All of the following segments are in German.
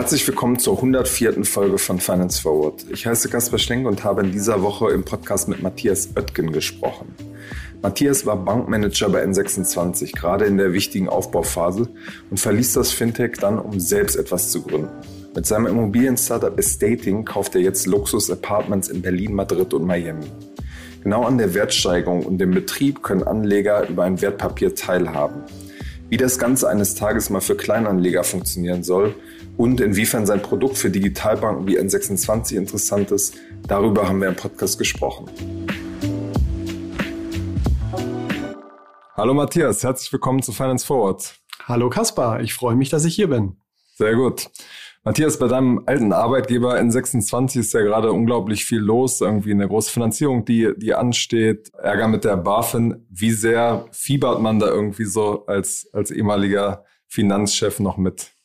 Herzlich willkommen zur 104. Folge von Finance Forward. Ich heiße Kaspar Schlenk und habe in dieser Woche im Podcast mit Matthias Oetken gesprochen. Matthias war Bankmanager bei N26, gerade in der wichtigen Aufbauphase und verließ das Fintech dann, um selbst etwas zu gründen. Mit seinem Immobilien-Startup Estating kauft er jetzt Luxus-Apartments in Berlin, Madrid und Miami. Genau an der Wertsteigerung und dem Betrieb können Anleger über ein Wertpapier teilhaben. Wie das Ganze eines Tages mal für Kleinanleger funktionieren soll und inwiefern sein Produkt für Digitalbanken wie N26 interessant ist, darüber haben wir im Podcast gesprochen. Hallo Matthias, herzlich willkommen zu Finance Forward. Hallo Kaspar, ich freue mich, dass ich hier bin. Sehr gut. Matthias, bei deinem alten Arbeitgeber N26 ist ja gerade unglaublich viel los, irgendwie eine große Finanzierung, die, die ansteht, Ärger mit der BaFin. Wie sehr fiebert man da irgendwie so als, als ehemaliger Finanzchef noch mit?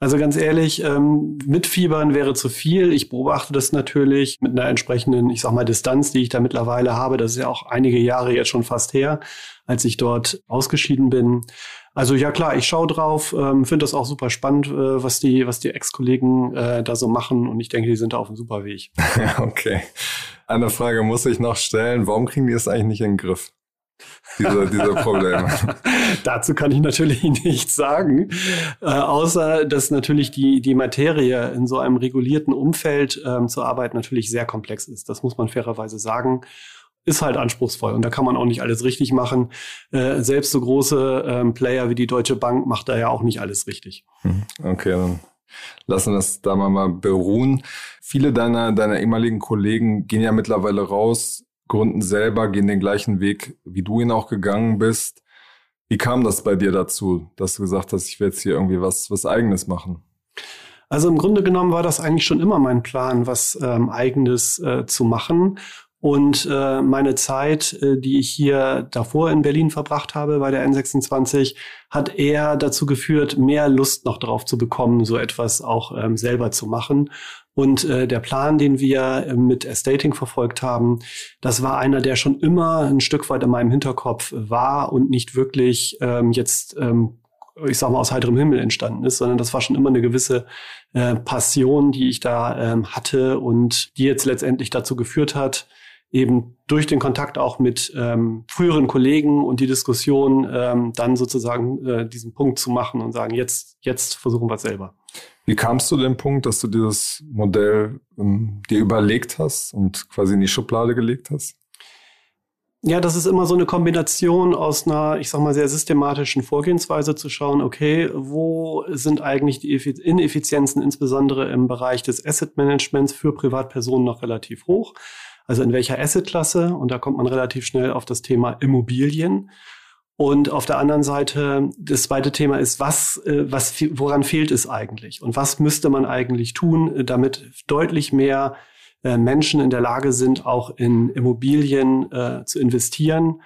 Also ganz ehrlich, ähm, mitfiebern wäre zu viel. Ich beobachte das natürlich mit einer entsprechenden, ich sag mal, Distanz, die ich da mittlerweile habe. Das ist ja auch einige Jahre jetzt schon fast her, als ich dort ausgeschieden bin. Also ja klar, ich schaue drauf, ähm, finde das auch super spannend, äh, was die, was die Ex-Kollegen äh, da so machen und ich denke, die sind da auf einem super Weg. okay. Eine Frage muss ich noch stellen. Warum kriegen die es eigentlich nicht in den Griff? Diese, diese Probleme. Dazu kann ich natürlich nichts sagen, äh, außer dass natürlich die, die Materie in so einem regulierten Umfeld ähm, zur Arbeit natürlich sehr komplex ist. Das muss man fairerweise sagen ist halt anspruchsvoll und da kann man auch nicht alles richtig machen. Äh, selbst so große ähm, Player wie die Deutsche Bank macht da ja auch nicht alles richtig. Mhm. Okay, dann lassen wir es da mal, mal beruhen. Viele deiner, deiner ehemaligen Kollegen gehen ja mittlerweile raus, gründen selber, gehen den gleichen Weg, wie du ihn auch gegangen bist. Wie kam das bei dir dazu, dass du gesagt hast, ich will jetzt hier irgendwie was, was eigenes machen? Also im Grunde genommen war das eigentlich schon immer mein Plan, was ähm, eigenes äh, zu machen. Und äh, meine Zeit, äh, die ich hier davor in Berlin verbracht habe bei der N26, hat eher dazu geführt, mehr Lust noch drauf zu bekommen, so etwas auch ähm, selber zu machen. Und äh, der Plan, den wir äh, mit Estating verfolgt haben, das war einer, der schon immer ein Stück weit in meinem Hinterkopf war und nicht wirklich ähm, jetzt ähm, ich sag mal, aus heiterem Himmel entstanden ist, sondern das war schon immer eine gewisse äh, Passion, die ich da ähm, hatte und die jetzt letztendlich dazu geführt hat, eben durch den Kontakt auch mit ähm, früheren Kollegen und die Diskussion ähm, dann sozusagen äh, diesen Punkt zu machen und sagen, jetzt, jetzt versuchen wir es selber. Wie kamst du dem Punkt, dass du dieses Modell ähm, dir überlegt hast und quasi in die Schublade gelegt hast? Ja, das ist immer so eine Kombination aus einer, ich sag mal, sehr systematischen Vorgehensweise zu schauen, okay, wo sind eigentlich die Ineffizienzen, insbesondere im Bereich des Asset Managements für Privatpersonen noch relativ hoch? Also in welcher Assetklasse? Und da kommt man relativ schnell auf das Thema Immobilien. Und auf der anderen Seite, das zweite Thema ist, was, äh, was, woran fehlt es eigentlich? Und was müsste man eigentlich tun, damit deutlich mehr äh, Menschen in der Lage sind, auch in Immobilien äh, zu investieren?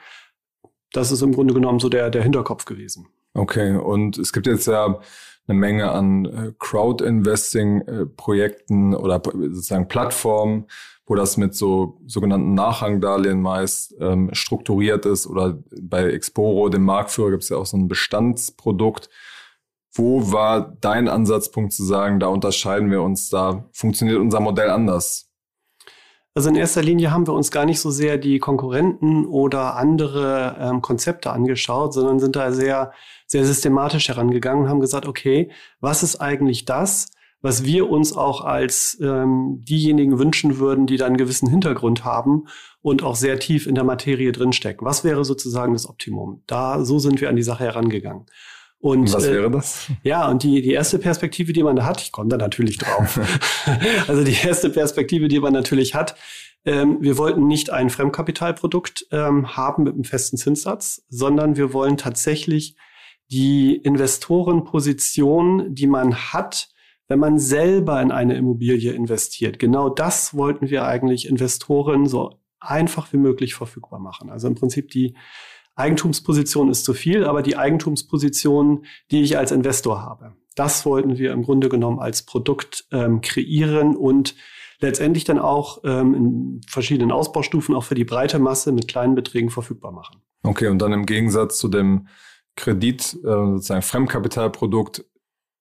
Das ist im Grunde genommen so der, der Hinterkopf gewesen. Okay, und es gibt jetzt ja eine Menge an äh, Crowd-Investing-Projekten oder sozusagen Plattformen, wo das mit so sogenannten Nachrangdarlehen meist ähm, strukturiert ist oder bei Exporo, dem Marktführer, gibt es ja auch so ein Bestandsprodukt. Wo war dein Ansatzpunkt zu sagen, da unterscheiden wir uns, da funktioniert unser Modell anders? Also in erster Linie haben wir uns gar nicht so sehr die Konkurrenten oder andere ähm, Konzepte angeschaut, sondern sind da sehr, sehr systematisch herangegangen und haben gesagt, okay, was ist eigentlich das, was wir uns auch als ähm, diejenigen wünschen würden, die dann einen gewissen Hintergrund haben und auch sehr tief in der Materie drinstecken. Was wäre sozusagen das Optimum? Da, so sind wir an die Sache herangegangen. Und, was wäre das? Äh, ja, und die, die erste Perspektive, die man da hat, ich komme da natürlich drauf. also die erste Perspektive, die man natürlich hat, ähm, wir wollten nicht ein Fremdkapitalprodukt ähm, haben mit einem festen Zinssatz, sondern wir wollen tatsächlich die Investorenposition, die man hat, wenn man selber in eine Immobilie investiert. Genau das wollten wir eigentlich Investoren so einfach wie möglich verfügbar machen. Also im Prinzip die Eigentumsposition ist zu viel, aber die Eigentumsposition, die ich als Investor habe, das wollten wir im Grunde genommen als Produkt ähm, kreieren und letztendlich dann auch ähm, in verschiedenen Ausbaustufen auch für die breite Masse mit kleinen Beträgen verfügbar machen. Okay, und dann im Gegensatz zu dem Kredit, äh, sozusagen Fremdkapitalprodukt,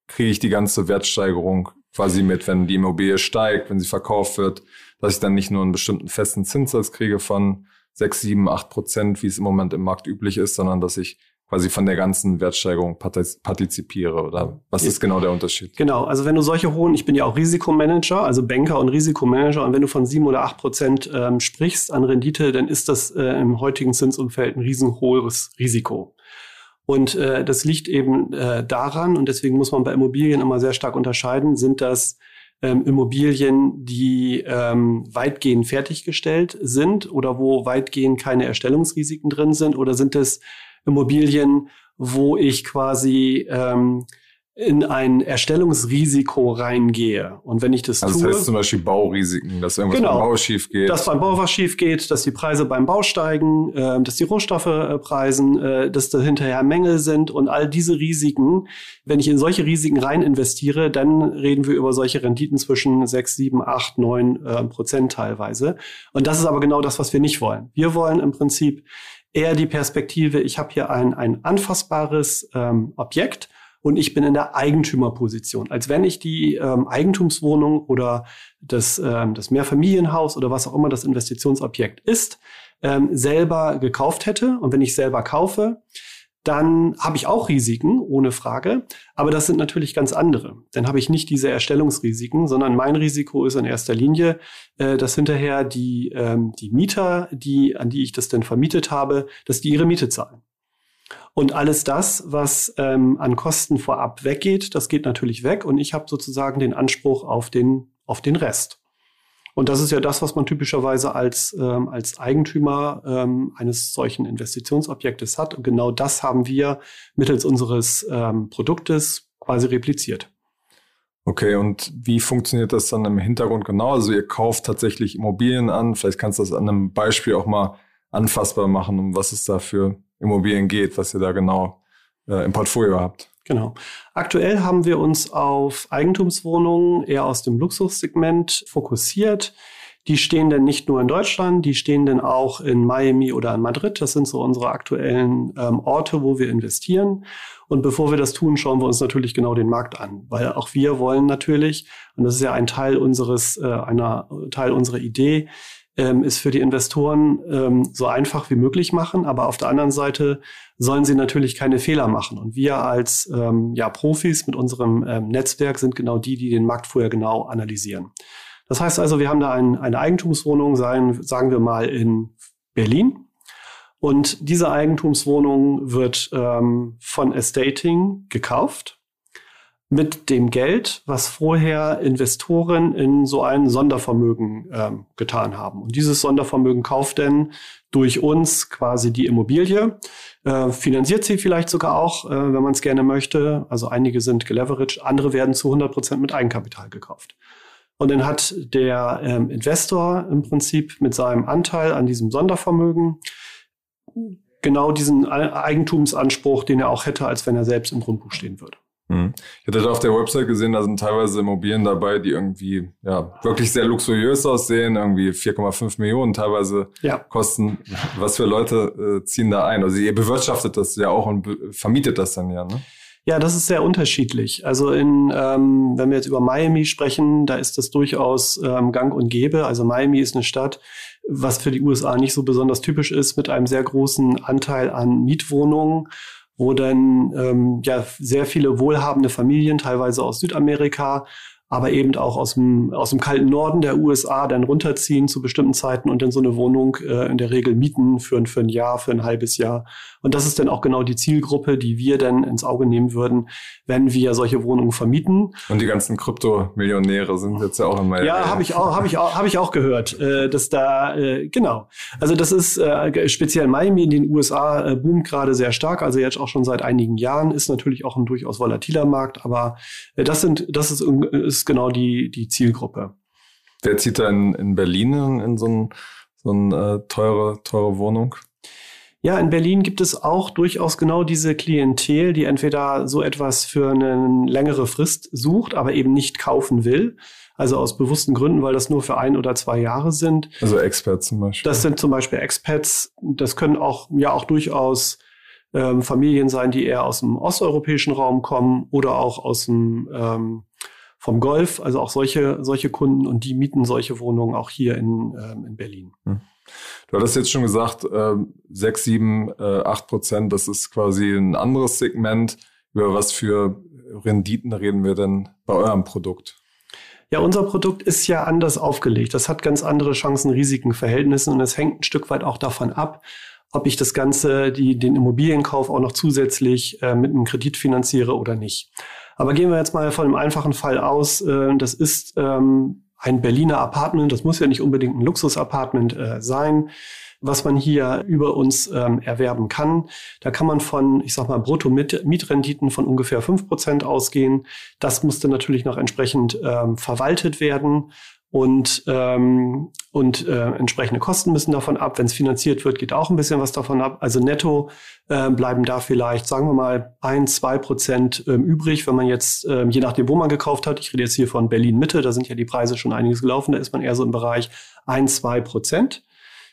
kriege ich die ganze Wertsteigerung quasi mit, wenn die Immobilie steigt, wenn sie verkauft wird, dass ich dann nicht nur einen bestimmten festen Zinssatz kriege von sechs, sieben, acht Prozent, wie es im Moment im Markt üblich ist, sondern dass ich quasi von der ganzen Wertsteigerung partizipiere oder was ist genau der Unterschied? Genau, also wenn du solche hohen, ich bin ja auch Risikomanager, also Banker und Risikomanager und wenn du von sieben oder acht Prozent ähm, sprichst an Rendite, dann ist das äh, im heutigen Zinsumfeld ein riesenhohes Risiko. Und äh, das liegt eben äh, daran, und deswegen muss man bei Immobilien immer sehr stark unterscheiden, sind das ähm, Immobilien, die ähm, weitgehend fertiggestellt sind oder wo weitgehend keine Erstellungsrisiken drin sind? Oder sind es Immobilien, wo ich quasi ähm, in ein Erstellungsrisiko reingehe. Und wenn ich das also tue. Das heißt zum Beispiel Baurisiken, dass irgendwas genau, beim Bau schief geht. Dass beim Bau was schief geht, dass die Preise beim Bau steigen, äh, dass die Rohstoffe äh, preisen, äh, dass da hinterher Mängel sind und all diese Risiken. Wenn ich in solche Risiken rein investiere, dann reden wir über solche Renditen zwischen 6, 7, 8, 9 äh, Prozent teilweise. Und das ist aber genau das, was wir nicht wollen. Wir wollen im Prinzip eher die Perspektive, ich habe hier ein, ein anfassbares ähm, Objekt und ich bin in der Eigentümerposition, als wenn ich die ähm, Eigentumswohnung oder das, ähm, das Mehrfamilienhaus oder was auch immer das Investitionsobjekt ist, ähm, selber gekauft hätte. Und wenn ich selber kaufe, dann habe ich auch Risiken, ohne Frage. Aber das sind natürlich ganz andere. Dann habe ich nicht diese Erstellungsrisiken, sondern mein Risiko ist in erster Linie, äh, dass hinterher die, ähm, die Mieter, die, an die ich das denn vermietet habe, dass die ihre Miete zahlen. Und alles das, was ähm, an Kosten vorab weggeht, das geht natürlich weg. Und ich habe sozusagen den Anspruch auf den, auf den Rest. Und das ist ja das, was man typischerweise als, ähm, als Eigentümer ähm, eines solchen Investitionsobjektes hat. Und genau das haben wir mittels unseres ähm, Produktes quasi repliziert. Okay, und wie funktioniert das dann im Hintergrund genau? Also ihr kauft tatsächlich Immobilien an. Vielleicht kannst du das an einem Beispiel auch mal anfassbar machen, um was es da für Immobilien geht, was ihr da genau äh, im Portfolio habt. Genau. Aktuell haben wir uns auf Eigentumswohnungen eher aus dem Luxussegment fokussiert. Die stehen denn nicht nur in Deutschland, die stehen denn auch in Miami oder in Madrid. Das sind so unsere aktuellen ähm, Orte, wo wir investieren. Und bevor wir das tun, schauen wir uns natürlich genau den Markt an, weil auch wir wollen natürlich, und das ist ja ein Teil unseres, äh, einer Teil unserer Idee, ähm, ist für die Investoren ähm, so einfach wie möglich machen. Aber auf der anderen Seite sollen sie natürlich keine Fehler machen. Und wir als ähm, ja, Profis mit unserem ähm, Netzwerk sind genau die, die den Markt vorher genau analysieren. Das heißt also, wir haben da ein, eine Eigentumswohnung, sein, sagen wir mal in Berlin. Und diese Eigentumswohnung wird ähm, von Estating gekauft mit dem Geld, was vorher Investoren in so ein Sondervermögen ähm, getan haben. Und dieses Sondervermögen kauft denn durch uns quasi die Immobilie, äh, finanziert sie vielleicht sogar auch, äh, wenn man es gerne möchte. Also einige sind geleveraged, andere werden zu 100 Prozent mit Eigenkapital gekauft. Und dann hat der ähm, Investor im Prinzip mit seinem Anteil an diesem Sondervermögen genau diesen Eigentumsanspruch, den er auch hätte, als wenn er selbst im Grundbuch stehen würde. Hm. Ich hatte da auf der Website gesehen, da sind teilweise Immobilien dabei, die irgendwie ja wirklich sehr luxuriös aussehen, irgendwie 4,5 Millionen teilweise ja. kosten. Was für Leute äh, ziehen da ein? Also ihr bewirtschaftet das ja auch und vermietet das dann ja, ne? Ja, das ist sehr unterschiedlich. Also in, ähm, wenn wir jetzt über Miami sprechen, da ist das durchaus ähm, Gang und Gäbe. Also Miami ist eine Stadt, was für die USA nicht so besonders typisch ist, mit einem sehr großen Anteil an Mietwohnungen wo dann ähm, ja sehr viele wohlhabende Familien, teilweise aus Südamerika, aber eben auch aus dem, aus dem kalten Norden der USA dann runterziehen zu bestimmten Zeiten und dann so eine Wohnung äh, in der Regel mieten für, für ein Jahr, für ein halbes Jahr. Und das ist dann auch genau die Zielgruppe, die wir dann ins Auge nehmen würden, wenn wir solche Wohnungen vermieten. Und die ganzen Kryptomillionäre sind jetzt ja auch in meiner Ja, habe ich auch, habe ich auch, habe ich auch gehört, äh, dass da äh, genau. Also das ist äh, speziell Miami in den USA äh, boomt gerade sehr stark. Also jetzt auch schon seit einigen Jahren ist natürlich auch ein durchaus volatiler Markt, aber äh, das sind, das ist, ist ist genau die, die Zielgruppe. Wer zieht da in, in Berlin in, in so, ein, so eine äh, teure, teure Wohnung? Ja, in Berlin gibt es auch durchaus genau diese Klientel, die entweder so etwas für eine längere Frist sucht, aber eben nicht kaufen will. Also aus bewussten Gründen, weil das nur für ein oder zwei Jahre sind. Also Expats zum Beispiel. Das sind zum Beispiel Expats. Das können auch, ja, auch durchaus ähm, Familien sein, die eher aus dem osteuropäischen Raum kommen oder auch aus dem ähm, vom Golf, also auch solche, solche Kunden und die mieten solche Wohnungen auch hier in, ähm, in Berlin. Hm. Du hattest jetzt schon gesagt, äh, 6, 7, äh, 8 Prozent, das ist quasi ein anderes Segment. Über was für Renditen reden wir denn bei eurem Produkt? Ja, unser Produkt ist ja anders aufgelegt. Das hat ganz andere Chancen, Risiken, Verhältnisse und es hängt ein Stück weit auch davon ab, ob ich das Ganze, die, den Immobilienkauf auch noch zusätzlich äh, mit einem Kredit finanziere oder nicht. Aber gehen wir jetzt mal von einem einfachen Fall aus. Äh, das ist ähm, ein Berliner Apartment. Das muss ja nicht unbedingt ein Luxusapartment äh, sein was man hier über uns ähm, erwerben kann. Da kann man von, ich sag mal, Brutto-Mietrenditen von ungefähr fünf Prozent ausgehen. Das musste natürlich noch entsprechend ähm, verwaltet werden und, ähm, und äh, entsprechende Kosten müssen davon ab. Wenn es finanziert wird, geht auch ein bisschen was davon ab. Also netto äh, bleiben da vielleicht, sagen wir mal, ein, zwei Prozent ähm, übrig, wenn man jetzt, ähm, je nachdem, wo man gekauft hat, ich rede jetzt hier von Berlin Mitte, da sind ja die Preise schon einiges gelaufen, da ist man eher so im Bereich ein, zwei Prozent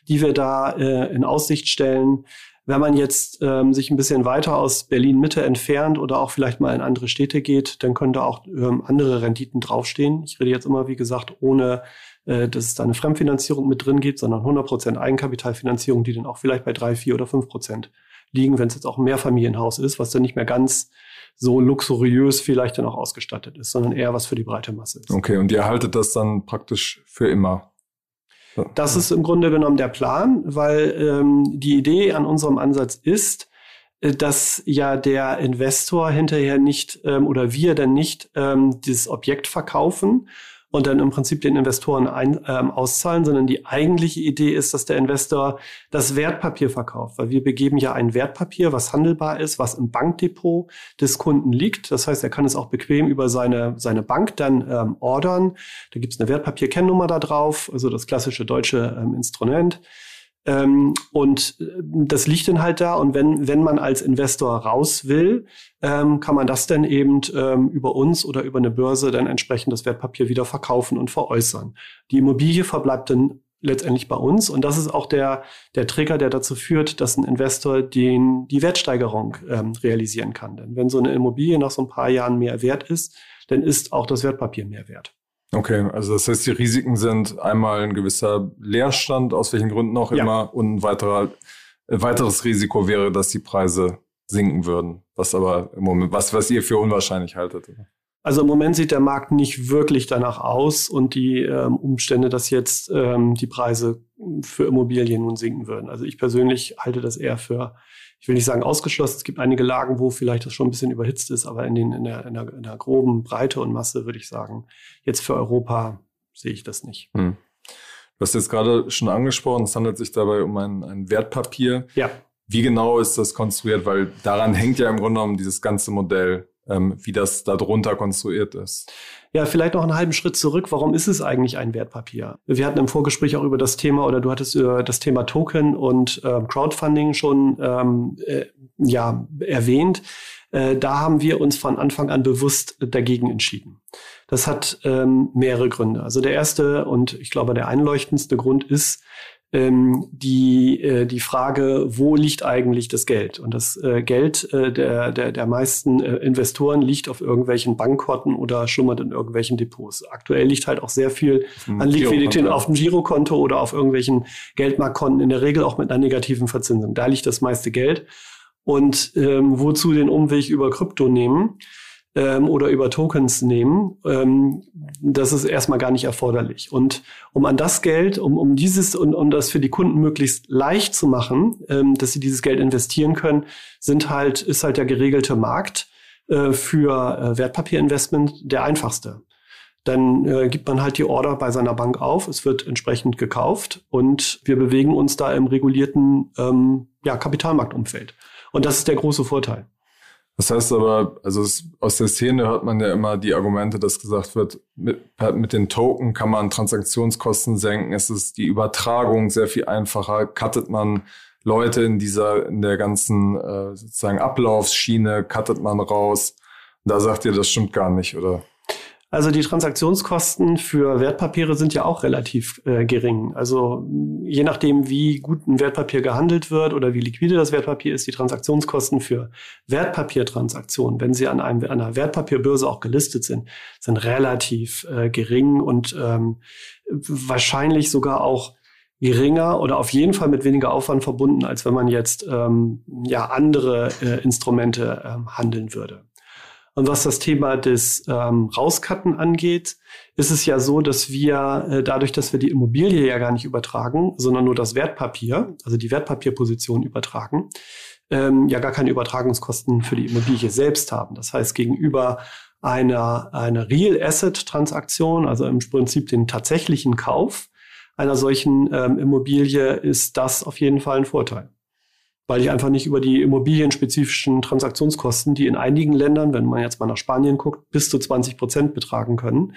die wir da äh, in Aussicht stellen. Wenn man jetzt ähm, sich ein bisschen weiter aus Berlin Mitte entfernt oder auch vielleicht mal in andere Städte geht, dann können da auch ähm, andere Renditen draufstehen. Ich rede jetzt immer, wie gesagt, ohne äh, dass es da eine Fremdfinanzierung mit drin gibt, sondern 100% Eigenkapitalfinanzierung, die dann auch vielleicht bei drei, vier oder fünf Prozent liegen, wenn es jetzt auch ein Mehrfamilienhaus ist, was dann nicht mehr ganz so luxuriös vielleicht dann auch ausgestattet ist, sondern eher was für die breite Masse ist. Okay, und ihr haltet das dann praktisch für immer? Das ist im Grunde genommen der Plan, weil ähm, die Idee an unserem Ansatz ist, äh, dass ja der Investor hinterher nicht ähm, oder wir dann nicht ähm, dieses Objekt verkaufen, und dann im Prinzip den Investoren ein, ähm, auszahlen, sondern die eigentliche Idee ist, dass der Investor das Wertpapier verkauft, weil wir begeben ja ein Wertpapier, was handelbar ist, was im Bankdepot des Kunden liegt. Das heißt, er kann es auch bequem über seine, seine Bank dann ähm, ordern. Da gibt es eine Wertpapierkennnummer da drauf, also das klassische deutsche ähm, Instrument. Ähm, und äh, das liegt dann halt da. Und wenn, wenn man als Investor raus will, ähm, kann man das dann eben ähm, über uns oder über eine Börse dann entsprechend das Wertpapier wieder verkaufen und veräußern. Die Immobilie verbleibt dann letztendlich bei uns. Und das ist auch der, der Trigger, der dazu führt, dass ein Investor den, die Wertsteigerung ähm, realisieren kann. Denn wenn so eine Immobilie nach so ein paar Jahren mehr wert ist, dann ist auch das Wertpapier mehr wert. Okay, also das heißt, die Risiken sind einmal ein gewisser Leerstand, aus welchen Gründen auch ja. immer, und ein weiterer, ein weiteres Risiko wäre, dass die Preise sinken würden, was aber im Moment, was, was ihr für unwahrscheinlich haltet. Also im Moment sieht der Markt nicht wirklich danach aus und die ähm, Umstände, dass jetzt ähm, die Preise für Immobilien nun sinken würden. Also ich persönlich halte das eher für ich will nicht sagen ausgeschlossen. Es gibt einige Lagen, wo vielleicht das schon ein bisschen überhitzt ist, aber in, den, in, der, in, der, in der groben Breite und Masse würde ich sagen, jetzt für Europa sehe ich das nicht. Hm. Du hast jetzt gerade schon angesprochen, es handelt sich dabei um ein, ein Wertpapier. Ja. Wie genau ist das konstruiert? Weil daran hängt ja im Grunde genommen dieses ganze Modell, wie das darunter konstruiert ist. Ja, vielleicht noch einen halben Schritt zurück. Warum ist es eigentlich ein Wertpapier? Wir hatten im Vorgespräch auch über das Thema oder du hattest über das Thema Token und äh, Crowdfunding schon ähm, äh, ja, erwähnt. Äh, da haben wir uns von Anfang an bewusst dagegen entschieden. Das hat ähm, mehrere Gründe. Also der erste und ich glaube der einleuchtendste Grund ist, ähm, die, äh, die Frage, wo liegt eigentlich das Geld? Und das äh, Geld äh, der, der, der meisten äh, Investoren liegt auf irgendwelchen Bankkonten oder schlummert in irgendwelchen Depots. Aktuell liegt halt auch sehr viel an Liquidität auf dem Girokonto oder auf irgendwelchen Geldmarktkonten, in der Regel auch mit einer negativen Verzinsung. Da liegt das meiste Geld. Und ähm, wozu den Umweg über Krypto nehmen? Ähm, oder über Tokens nehmen, ähm, das ist erstmal gar nicht erforderlich. Und um an das Geld, um, um dieses und um das für die Kunden möglichst leicht zu machen, ähm, dass sie dieses Geld investieren können, sind halt, ist halt der geregelte Markt äh, für äh, Wertpapierinvestment der einfachste. Dann äh, gibt man halt die Order bei seiner Bank auf, es wird entsprechend gekauft und wir bewegen uns da im regulierten ähm, ja, Kapitalmarktumfeld. Und das ist der große Vorteil. Das heißt aber, also es, aus der Szene hört man ja immer die Argumente, dass gesagt wird, mit, mit den Token kann man Transaktionskosten senken, es ist die Übertragung sehr viel einfacher, cuttet man Leute in dieser, in der ganzen äh, sozusagen Ablaufsschiene, cuttet man raus. da sagt ihr, das stimmt gar nicht, oder? Also die Transaktionskosten für Wertpapiere sind ja auch relativ äh, gering. Also je nachdem, wie gut ein Wertpapier gehandelt wird oder wie liquide das Wertpapier ist, die Transaktionskosten für Wertpapiertransaktionen, wenn sie an, einem, an einer Wertpapierbörse auch gelistet sind, sind relativ äh, gering und ähm, wahrscheinlich sogar auch geringer oder auf jeden Fall mit weniger Aufwand verbunden, als wenn man jetzt ähm, ja andere äh, Instrumente ähm, handeln würde. Und was das Thema des ähm, Rauscutten angeht, ist es ja so, dass wir äh, dadurch, dass wir die Immobilie ja gar nicht übertragen, sondern nur das Wertpapier, also die Wertpapierposition übertragen, ähm, ja gar keine Übertragungskosten für die Immobilie selbst haben. Das heißt, gegenüber einer, einer Real Asset Transaktion, also im Prinzip den tatsächlichen Kauf einer solchen ähm, Immobilie, ist das auf jeden Fall ein Vorteil weil ich einfach nicht über die immobilienspezifischen Transaktionskosten, die in einigen Ländern, wenn man jetzt mal nach Spanien guckt, bis zu 20 Prozent betragen können.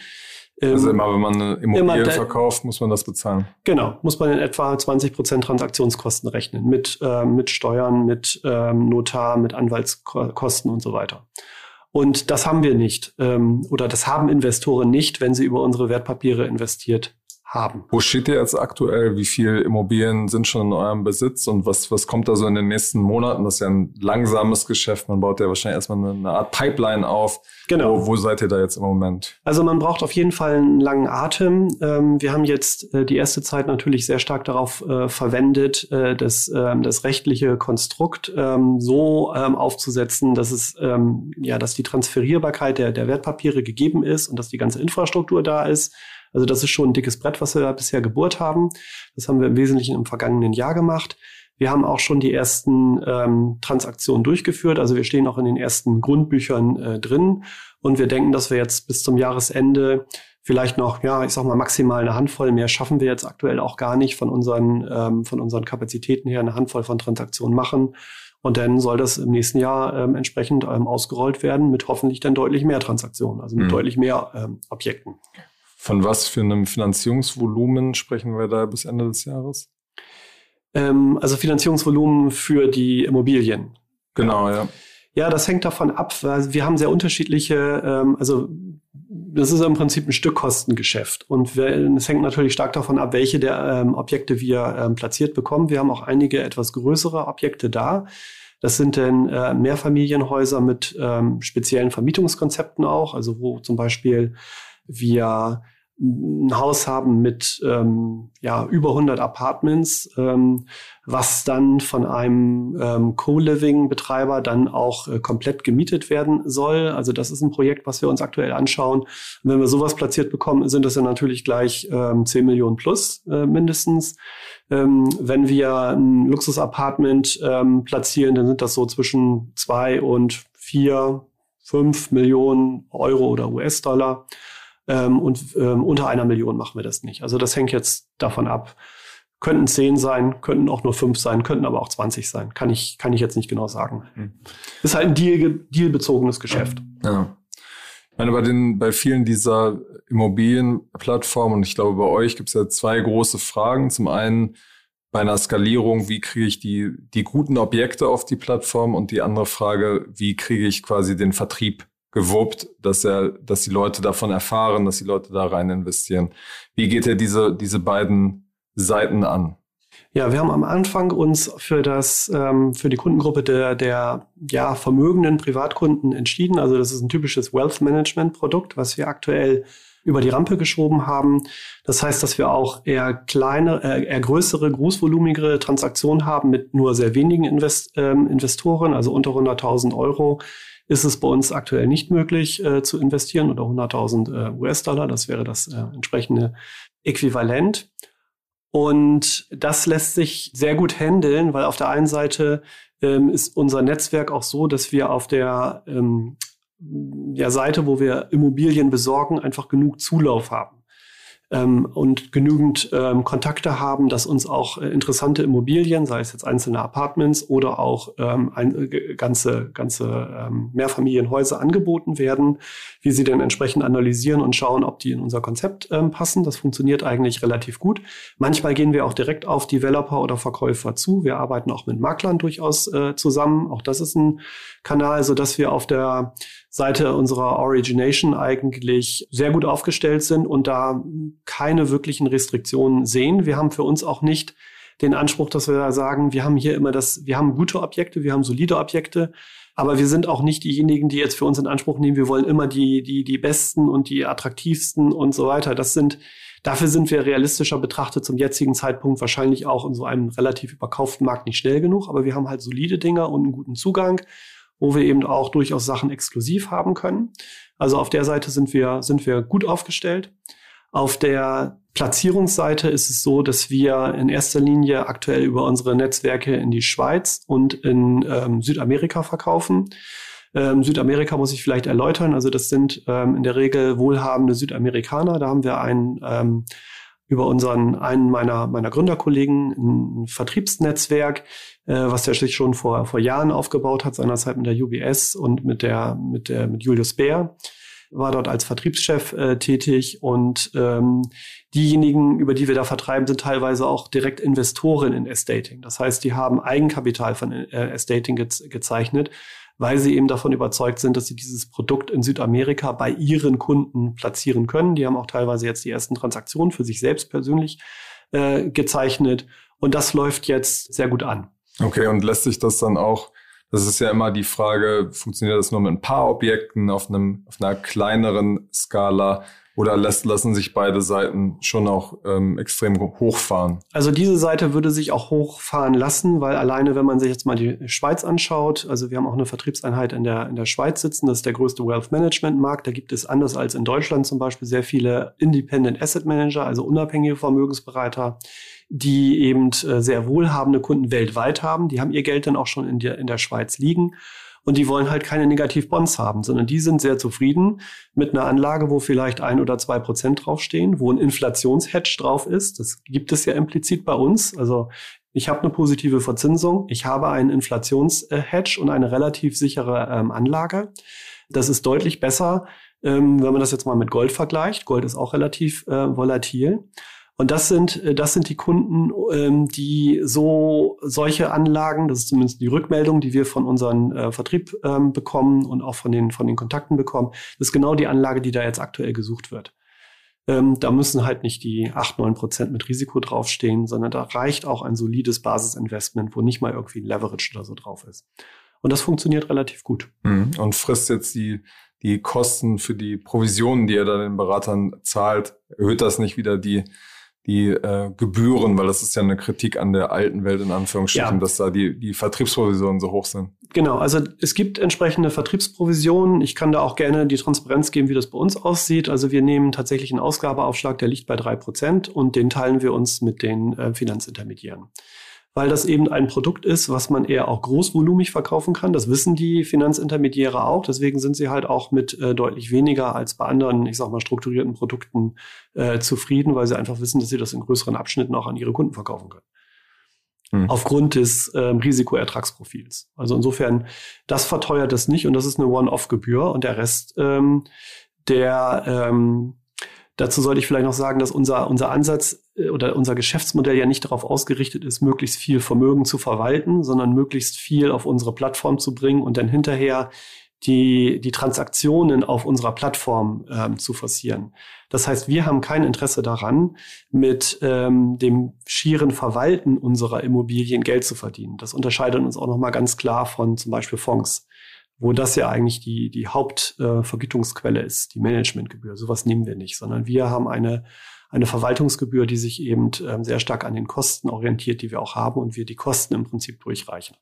Also ähm, immer, wenn man eine Immobilie verkauft, muss man das bezahlen. Genau, muss man in etwa 20 Prozent Transaktionskosten rechnen, mit, äh, mit Steuern, mit ähm, Notar, mit Anwaltskosten und so weiter. Und das haben wir nicht ähm, oder das haben Investoren nicht, wenn sie über unsere Wertpapiere investiert haben. Wo steht ihr jetzt aktuell? Wie viele Immobilien sind schon in eurem Besitz und was, was kommt da so in den nächsten Monaten? Das ist ja ein langsames Geschäft. Man baut ja wahrscheinlich erstmal eine, eine Art Pipeline auf. Genau. Wo, wo, seid ihr da jetzt im Moment? Also man braucht auf jeden Fall einen langen Atem. Ähm, wir haben jetzt äh, die erste Zeit natürlich sehr stark darauf äh, verwendet, äh, das, ähm, das rechtliche Konstrukt ähm, so aufzusetzen, dass es ja, dass die Transferierbarkeit der, der Wertpapiere gegeben ist und dass die ganze Infrastruktur da ist also das ist schon ein dickes Brett, was wir da bisher gebohrt haben. Das haben wir im Wesentlichen im vergangenen Jahr gemacht. Wir haben auch schon die ersten ähm, Transaktionen durchgeführt. Also wir stehen auch in den ersten Grundbüchern äh, drin. Und wir denken, dass wir jetzt bis zum Jahresende vielleicht noch, ja, ich sag mal maximal eine Handvoll, mehr schaffen wir jetzt aktuell auch gar nicht von unseren, ähm, von unseren Kapazitäten her, eine Handvoll von Transaktionen machen. Und dann soll das im nächsten Jahr ähm, entsprechend ähm, ausgerollt werden mit hoffentlich dann deutlich mehr Transaktionen, also mit mhm. deutlich mehr ähm, Objekten. Von was für einem Finanzierungsvolumen sprechen wir da bis Ende des Jahres? Ähm, also Finanzierungsvolumen für die Immobilien. Genau, ja. Ja, das hängt davon ab, weil wir haben sehr unterschiedliche, ähm, also das ist im Prinzip ein Stückkostengeschäft. Und es hängt natürlich stark davon ab, welche der ähm, Objekte wir ähm, platziert bekommen. Wir haben auch einige etwas größere Objekte da. Das sind dann äh, Mehrfamilienhäuser mit ähm, speziellen Vermietungskonzepten auch, also wo zum Beispiel wir ein Haus haben mit ähm, ja, über 100 Apartments, ähm, was dann von einem ähm, Co-Living-Betreiber dann auch äh, komplett gemietet werden soll. Also das ist ein Projekt, was wir uns aktuell anschauen. Und wenn wir sowas platziert bekommen, sind das ja natürlich gleich ähm, 10 Millionen plus äh, mindestens. Ähm, wenn wir ein Luxus-Apartment ähm, platzieren, dann sind das so zwischen zwei und vier, fünf Millionen Euro oder US-Dollar. Ähm, und ähm, unter einer Million machen wir das nicht. Also das hängt jetzt davon ab. Könnten zehn sein, könnten auch nur fünf sein, könnten aber auch 20 sein. Kann ich, kann ich jetzt nicht genau sagen. Mhm. Ist halt ein Deal, dealbezogenes Geschäft. Ja. Ich meine, bei, den, bei vielen dieser Immobilienplattformen, und ich glaube, bei euch gibt es ja zwei große Fragen. Zum einen bei einer Skalierung, wie kriege ich die, die guten Objekte auf die Plattform? Und die andere Frage, wie kriege ich quasi den Vertrieb gewuppt, dass er, dass die Leute davon erfahren, dass die Leute da rein investieren. Wie geht er diese, diese beiden Seiten an? Ja, wir haben am Anfang uns für das, ähm, für die Kundengruppe der, der, ja, vermögenden Privatkunden entschieden. Also das ist ein typisches Wealth Management Produkt, was wir aktuell über die Rampe geschoben haben. Das heißt, dass wir auch eher kleine, äh, eher größere, großvolumigere Transaktionen haben mit nur sehr wenigen Invest, ähm, Investoren, also unter 100.000 Euro ist es bei uns aktuell nicht möglich äh, zu investieren oder 100.000 äh, US-Dollar. Das wäre das äh, entsprechende Äquivalent. Und das lässt sich sehr gut handeln, weil auf der einen Seite ähm, ist unser Netzwerk auch so, dass wir auf der ähm, ja, Seite, wo wir Immobilien besorgen, einfach genug Zulauf haben ähm, und genügend ähm, Kontakte haben, dass uns auch äh, interessante Immobilien, sei es jetzt einzelne Apartments oder auch ähm, ein, äh, ganze, ganze ähm, Mehrfamilienhäuser angeboten werden, wie sie dann entsprechend analysieren und schauen, ob die in unser Konzept ähm, passen. Das funktioniert eigentlich relativ gut. Manchmal gehen wir auch direkt auf Developer oder Verkäufer zu. Wir arbeiten auch mit Maklern durchaus äh, zusammen. Auch das ist ein Kanal, so dass wir auf der Seite unserer Origination eigentlich sehr gut aufgestellt sind und da keine wirklichen Restriktionen sehen. Wir haben für uns auch nicht den Anspruch, dass wir da sagen, wir haben hier immer das, wir haben gute Objekte, wir haben solide Objekte, aber wir sind auch nicht diejenigen, die jetzt für uns in Anspruch nehmen, wir wollen immer die, die, die besten und die attraktivsten und so weiter. Das sind, dafür sind wir realistischer betrachtet zum jetzigen Zeitpunkt wahrscheinlich auch in so einem relativ überkauften Markt nicht schnell genug, aber wir haben halt solide Dinger und einen guten Zugang, wo wir eben auch durchaus Sachen exklusiv haben können. Also auf der Seite sind wir, sind wir gut aufgestellt. Auf der Platzierungsseite ist es so, dass wir in erster Linie aktuell über unsere Netzwerke in die Schweiz und in ähm, Südamerika verkaufen. Ähm, Südamerika muss ich vielleicht erläutern. Also das sind ähm, in der Regel wohlhabende Südamerikaner. Da haben wir einen ähm, über unseren einen meiner meiner Gründerkollegen ein Vertriebsnetzwerk, äh, was der sich schon vor vor Jahren aufgebaut hat, seinerzeit mit der UBS und mit der mit der mit Julius Bär war dort als Vertriebschef äh, tätig und ähm, diejenigen, über die wir da vertreiben, sind teilweise auch direkt Investoren in Estating. Das heißt, die haben Eigenkapital von äh, Estating ge gezeichnet, weil sie eben davon überzeugt sind, dass sie dieses Produkt in Südamerika bei ihren Kunden platzieren können. Die haben auch teilweise jetzt die ersten Transaktionen für sich selbst persönlich äh, gezeichnet und das läuft jetzt sehr gut an. Okay, und lässt sich das dann auch das ist ja immer die Frage, funktioniert das nur mit ein paar Objekten auf, einem, auf einer kleineren Skala oder lässt, lassen sich beide Seiten schon auch ähm, extrem hochfahren? Also diese Seite würde sich auch hochfahren lassen, weil alleine, wenn man sich jetzt mal die Schweiz anschaut, also wir haben auch eine Vertriebseinheit in der, in der Schweiz sitzen, das ist der größte Wealth Management Markt. Da gibt es anders als in Deutschland zum Beispiel sehr viele Independent Asset Manager, also unabhängige Vermögensbereiter die eben äh, sehr wohlhabende Kunden weltweit haben. Die haben ihr Geld dann auch schon in der, in der Schweiz liegen. Und die wollen halt keine Negativbonds haben, sondern die sind sehr zufrieden mit einer Anlage, wo vielleicht ein oder zwei Prozent draufstehen, wo ein Inflationshedge drauf ist. Das gibt es ja implizit bei uns. Also ich habe eine positive Verzinsung, ich habe einen Inflationshedge und eine relativ sichere ähm, Anlage. Das ist deutlich besser, ähm, wenn man das jetzt mal mit Gold vergleicht. Gold ist auch relativ äh, volatil. Und das sind, äh, das sind die Kunden, ähm, die so solche Anlagen, das ist zumindest die Rückmeldung, die wir von unserem äh, Vertrieb ähm, bekommen und auch von den, von den Kontakten bekommen, das ist genau die Anlage, die da jetzt aktuell gesucht wird. Ähm, da müssen halt nicht die acht neun Prozent mit Risiko draufstehen, sondern da reicht auch ein solides Basisinvestment, wo nicht mal irgendwie ein Leverage oder so drauf ist. Und das funktioniert relativ gut. Mhm. Und frisst jetzt die, die Kosten für die Provisionen, die er dann den Beratern zahlt, erhöht das nicht wieder die, die äh, Gebühren, weil das ist ja eine Kritik an der alten Welt in Anführungsstrichen, ja. dass da die, die Vertriebsprovisionen so hoch sind. Genau, also es gibt entsprechende Vertriebsprovisionen. Ich kann da auch gerne die Transparenz geben, wie das bei uns aussieht. Also wir nehmen tatsächlich einen Ausgabeaufschlag, der liegt bei drei Prozent und den teilen wir uns mit den äh, Finanzintermediären weil das eben ein Produkt ist, was man eher auch großvolumig verkaufen kann. Das wissen die Finanzintermediäre auch. Deswegen sind sie halt auch mit äh, deutlich weniger als bei anderen, ich sag mal, strukturierten Produkten äh, zufrieden, weil sie einfach wissen, dass sie das in größeren Abschnitten auch an ihre Kunden verkaufen können. Hm. Aufgrund des ähm, Risikoertragsprofils. Also insofern, das verteuert es nicht und das ist eine One-Off-Gebühr und der Rest, ähm, der ähm, Dazu sollte ich vielleicht noch sagen, dass unser, unser Ansatz äh, oder unser Geschäftsmodell ja nicht darauf ausgerichtet ist, möglichst viel Vermögen zu verwalten, sondern möglichst viel auf unsere Plattform zu bringen und dann hinterher die, die Transaktionen auf unserer Plattform ähm, zu forcieren. Das heißt, wir haben kein Interesse daran, mit ähm, dem schieren Verwalten unserer Immobilien Geld zu verdienen. Das unterscheidet uns auch nochmal ganz klar von zum Beispiel Fonds wo das ja eigentlich die, die Hauptvergütungsquelle äh, ist, die Managementgebühr. Sowas nehmen wir nicht, sondern wir haben eine, eine Verwaltungsgebühr, die sich eben ähm, sehr stark an den Kosten orientiert, die wir auch haben und wir die Kosten im Prinzip durchreichen.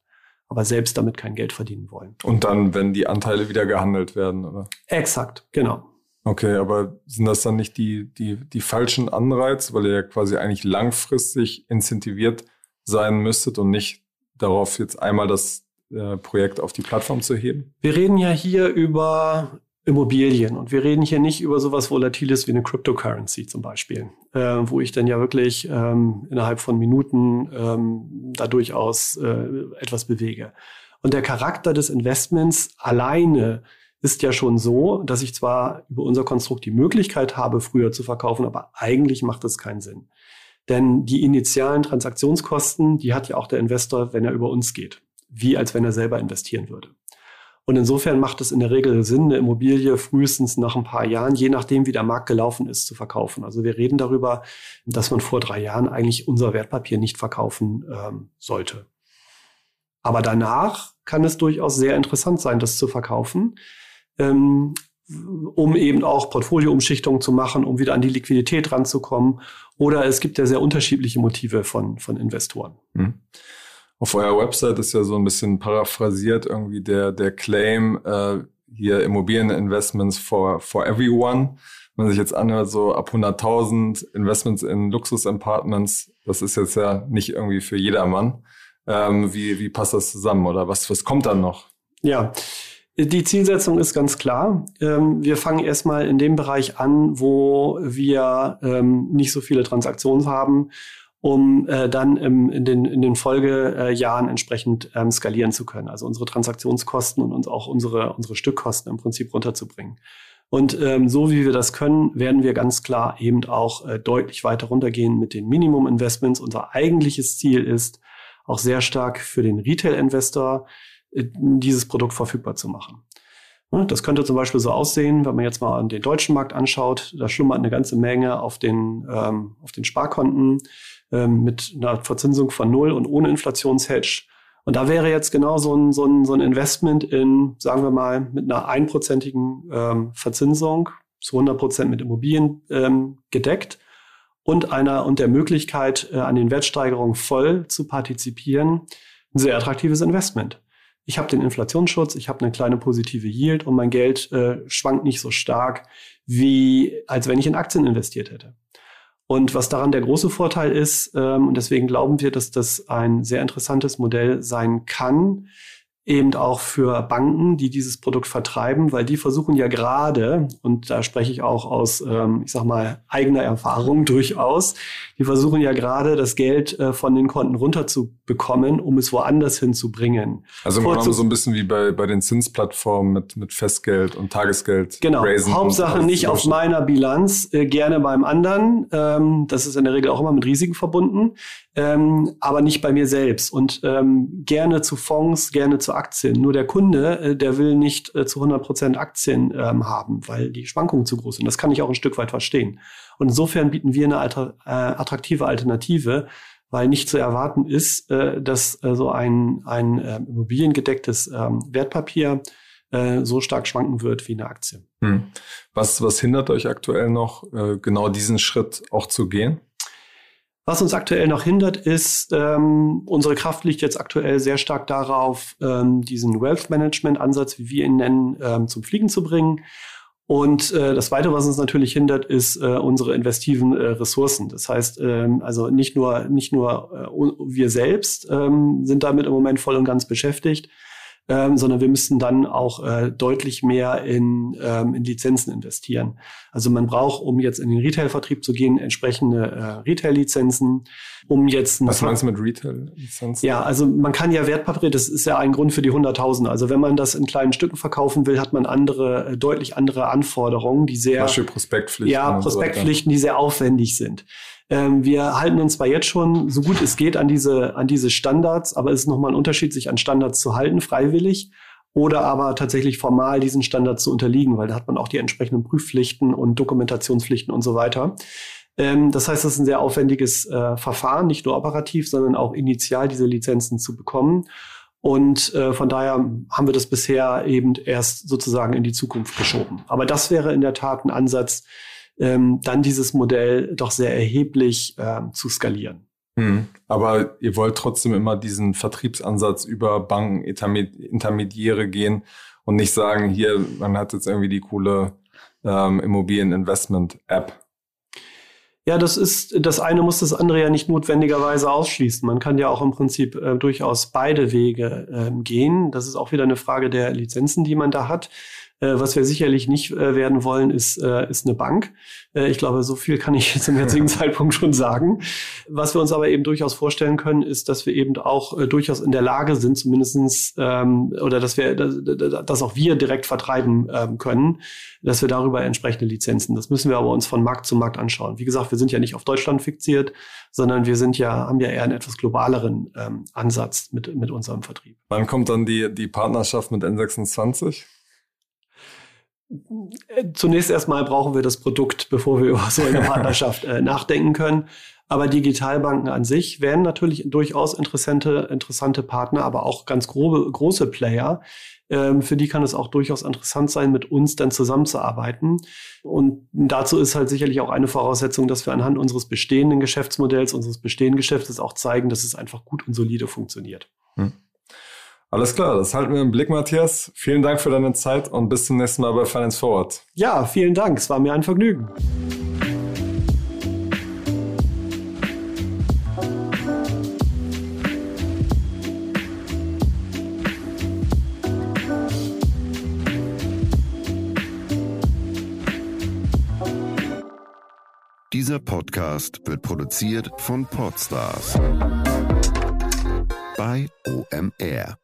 Aber selbst damit kein Geld verdienen wollen. Und dann, wenn die Anteile wieder gehandelt werden, oder? Exakt, genau. Okay, aber sind das dann nicht die, die, die falschen Anreize, weil ihr ja quasi eigentlich langfristig incentiviert sein müsstet und nicht darauf jetzt einmal das äh, Projekt auf die Plattform zu heben? Wir reden ja hier über Immobilien und wir reden hier nicht über sowas Volatiles wie eine Cryptocurrency zum Beispiel, äh, wo ich dann ja wirklich ähm, innerhalb von Minuten ähm, da durchaus äh, etwas bewege. Und der Charakter des Investments alleine ist ja schon so, dass ich zwar über unser Konstrukt die Möglichkeit habe, früher zu verkaufen, aber eigentlich macht das keinen Sinn. Denn die initialen Transaktionskosten, die hat ja auch der Investor, wenn er über uns geht wie als wenn er selber investieren würde. Und insofern macht es in der Regel Sinn, eine Immobilie frühestens nach ein paar Jahren, je nachdem, wie der Markt gelaufen ist, zu verkaufen. Also wir reden darüber, dass man vor drei Jahren eigentlich unser Wertpapier nicht verkaufen ähm, sollte. Aber danach kann es durchaus sehr interessant sein, das zu verkaufen, ähm, um eben auch Portfolioumschichtungen zu machen, um wieder an die Liquidität ranzukommen. Oder es gibt ja sehr unterschiedliche Motive von, von Investoren. Hm. Auf eurer Website ist ja so ein bisschen paraphrasiert irgendwie der, der Claim, äh, hier Immobilieninvestments for, for everyone. Wenn man sich jetzt anhört, so ab 100.000 Investments in Luxus-Apartments, das ist jetzt ja nicht irgendwie für jedermann. Ähm, wie, wie passt das zusammen oder was, was kommt dann noch? Ja, die Zielsetzung ist ganz klar. Ähm, wir fangen erstmal in dem Bereich an, wo wir ähm, nicht so viele Transaktionen haben um äh, dann im, in den, in den Folgejahren entsprechend ähm, skalieren zu können. Also unsere Transaktionskosten und uns auch unsere, unsere Stückkosten im Prinzip runterzubringen. Und ähm, so wie wir das können, werden wir ganz klar eben auch äh, deutlich weiter runtergehen mit den Minimum-Investments. Unser eigentliches Ziel ist, auch sehr stark für den Retail-Investor äh, dieses Produkt verfügbar zu machen. Das könnte zum Beispiel so aussehen, wenn man jetzt mal an den deutschen Markt anschaut. Da schlummert eine ganze Menge auf den, ähm, auf den Sparkonten ähm, mit einer Verzinsung von null und ohne Inflationshedge. Und da wäre jetzt genau so ein, so ein, so ein Investment in, sagen wir mal, mit einer einprozentigen ähm, Verzinsung zu 100 Prozent mit Immobilien ähm, gedeckt und einer und der Möglichkeit, äh, an den Wertsteigerungen voll zu partizipieren, ein sehr attraktives Investment. Ich habe den Inflationsschutz, ich habe eine kleine positive Yield und mein Geld äh, schwankt nicht so stark, wie als wenn ich in Aktien investiert hätte. Und was daran der große Vorteil ist, ähm, und deswegen glauben wir, dass das ein sehr interessantes Modell sein kann, eben auch für Banken, die dieses Produkt vertreiben, weil die versuchen ja gerade, und da spreche ich auch aus, ähm, ich sag mal, eigener Erfahrung durchaus, die versuchen ja gerade das Geld äh, von den Konten runterzubekommen, um es woanders hinzubringen. Also im so ein bisschen wie bei, bei den Zinsplattformen mit, mit Festgeld und Tagesgeld. Genau, Hauptsache nicht auf meiner Bilanz, äh, gerne beim anderen. Ähm, das ist in der Regel auch immer mit Risiken verbunden ähm, aber nicht bei mir selbst. Und ähm, gerne zu Fonds, gerne zu Aktien. Nur der Kunde, äh, der will nicht äh, zu 100 Prozent Aktien ähm, haben, weil die Schwankungen zu groß sind. Das kann ich auch ein Stück weit verstehen. Und insofern bieten wir eine alter, äh, attraktive Alternative, weil nicht zu erwarten ist, äh, dass äh, so ein, ein äh, immobiliengedecktes äh, Wertpapier so stark schwanken wird wie eine Aktie. Hm. Was, was hindert euch aktuell noch, äh, genau diesen Schritt auch zu gehen? Was uns aktuell noch hindert, ist, ähm, unsere Kraft liegt jetzt aktuell sehr stark darauf, ähm, diesen Wealth Management Ansatz, wie wir ihn nennen, ähm, zum Fliegen zu bringen. Und äh, das Zweite, was uns natürlich hindert, ist äh, unsere investiven äh, Ressourcen. Das heißt, ähm, also nicht nur nicht nur äh, wir selbst ähm, sind damit im Moment voll und ganz beschäftigt, ähm, sondern wir müssten dann auch äh, deutlich mehr in, ähm, in Lizenzen investieren. Also man braucht, um jetzt in den Retail-Vertrieb zu gehen, entsprechende äh, Retail-Lizenzen, um jetzt... Was meinst du mit Retail-Lizenzen? Ja, also man kann ja Wertpapiere, das ist ja ein Grund für die Hunderttausende. Also wenn man das in kleinen Stücken verkaufen will, hat man andere, äh, deutlich andere Anforderungen, die sehr... Beispiel Prospektpflichten. Ja, Prospektpflichten, die sehr aufwendig sind. Ähm, wir halten uns zwar jetzt schon so gut es geht an diese, an diese Standards, aber es ist nochmal ein Unterschied, sich an Standards zu halten, freiwillig, oder aber tatsächlich formal diesen Standards zu unterliegen, weil da hat man auch die entsprechenden Prüfpflichten und Dokumentationspflichten und so weiter. Ähm, das heißt, es ist ein sehr aufwendiges äh, Verfahren, nicht nur operativ, sondern auch initial diese Lizenzen zu bekommen. Und äh, von daher haben wir das bisher eben erst sozusagen in die Zukunft geschoben. Aber das wäre in der Tat ein Ansatz, ähm, dann dieses Modell doch sehr erheblich ähm, zu skalieren. Hm. Aber ihr wollt trotzdem immer diesen Vertriebsansatz über Banken, Intermediäre gehen und nicht sagen, hier, man hat jetzt irgendwie die coole ähm, Immobilieninvestment-App. Ja, das ist, das eine muss das andere ja nicht notwendigerweise ausschließen. Man kann ja auch im Prinzip äh, durchaus beide Wege äh, gehen. Das ist auch wieder eine Frage der Lizenzen, die man da hat. Äh, was wir sicherlich nicht äh, werden wollen, ist, äh, ist eine Bank. Ich glaube, so viel kann ich zum jetzigen Zeitpunkt schon sagen. Was wir uns aber eben durchaus vorstellen können, ist, dass wir eben auch durchaus in der Lage sind, zumindestens ähm, oder dass wir, dass, dass auch wir direkt vertreiben ähm, können, dass wir darüber entsprechende Lizenzen. Das müssen wir aber uns von Markt zu Markt anschauen. Wie gesagt, wir sind ja nicht auf Deutschland fixiert, sondern wir sind ja, haben ja eher einen etwas globaleren ähm, Ansatz mit, mit unserem Vertrieb. Wann kommt dann die, die Partnerschaft mit N26? Zunächst erstmal brauchen wir das Produkt, bevor wir über so eine Partnerschaft äh, nachdenken können. Aber Digitalbanken an sich wären natürlich durchaus interessante, interessante Partner, aber auch ganz grobe, große Player. Ähm, für die kann es auch durchaus interessant sein, mit uns dann zusammenzuarbeiten. Und dazu ist halt sicherlich auch eine Voraussetzung, dass wir anhand unseres bestehenden Geschäftsmodells, unseres bestehenden Geschäftes auch zeigen, dass es einfach gut und solide funktioniert. Hm. Alles klar, das halten wir im Blick, Matthias. Vielen Dank für deine Zeit und bis zum nächsten Mal bei Finance Forward. Ja, vielen Dank. Es war mir ein Vergnügen. Dieser Podcast wird produziert von Podstars bei OMR.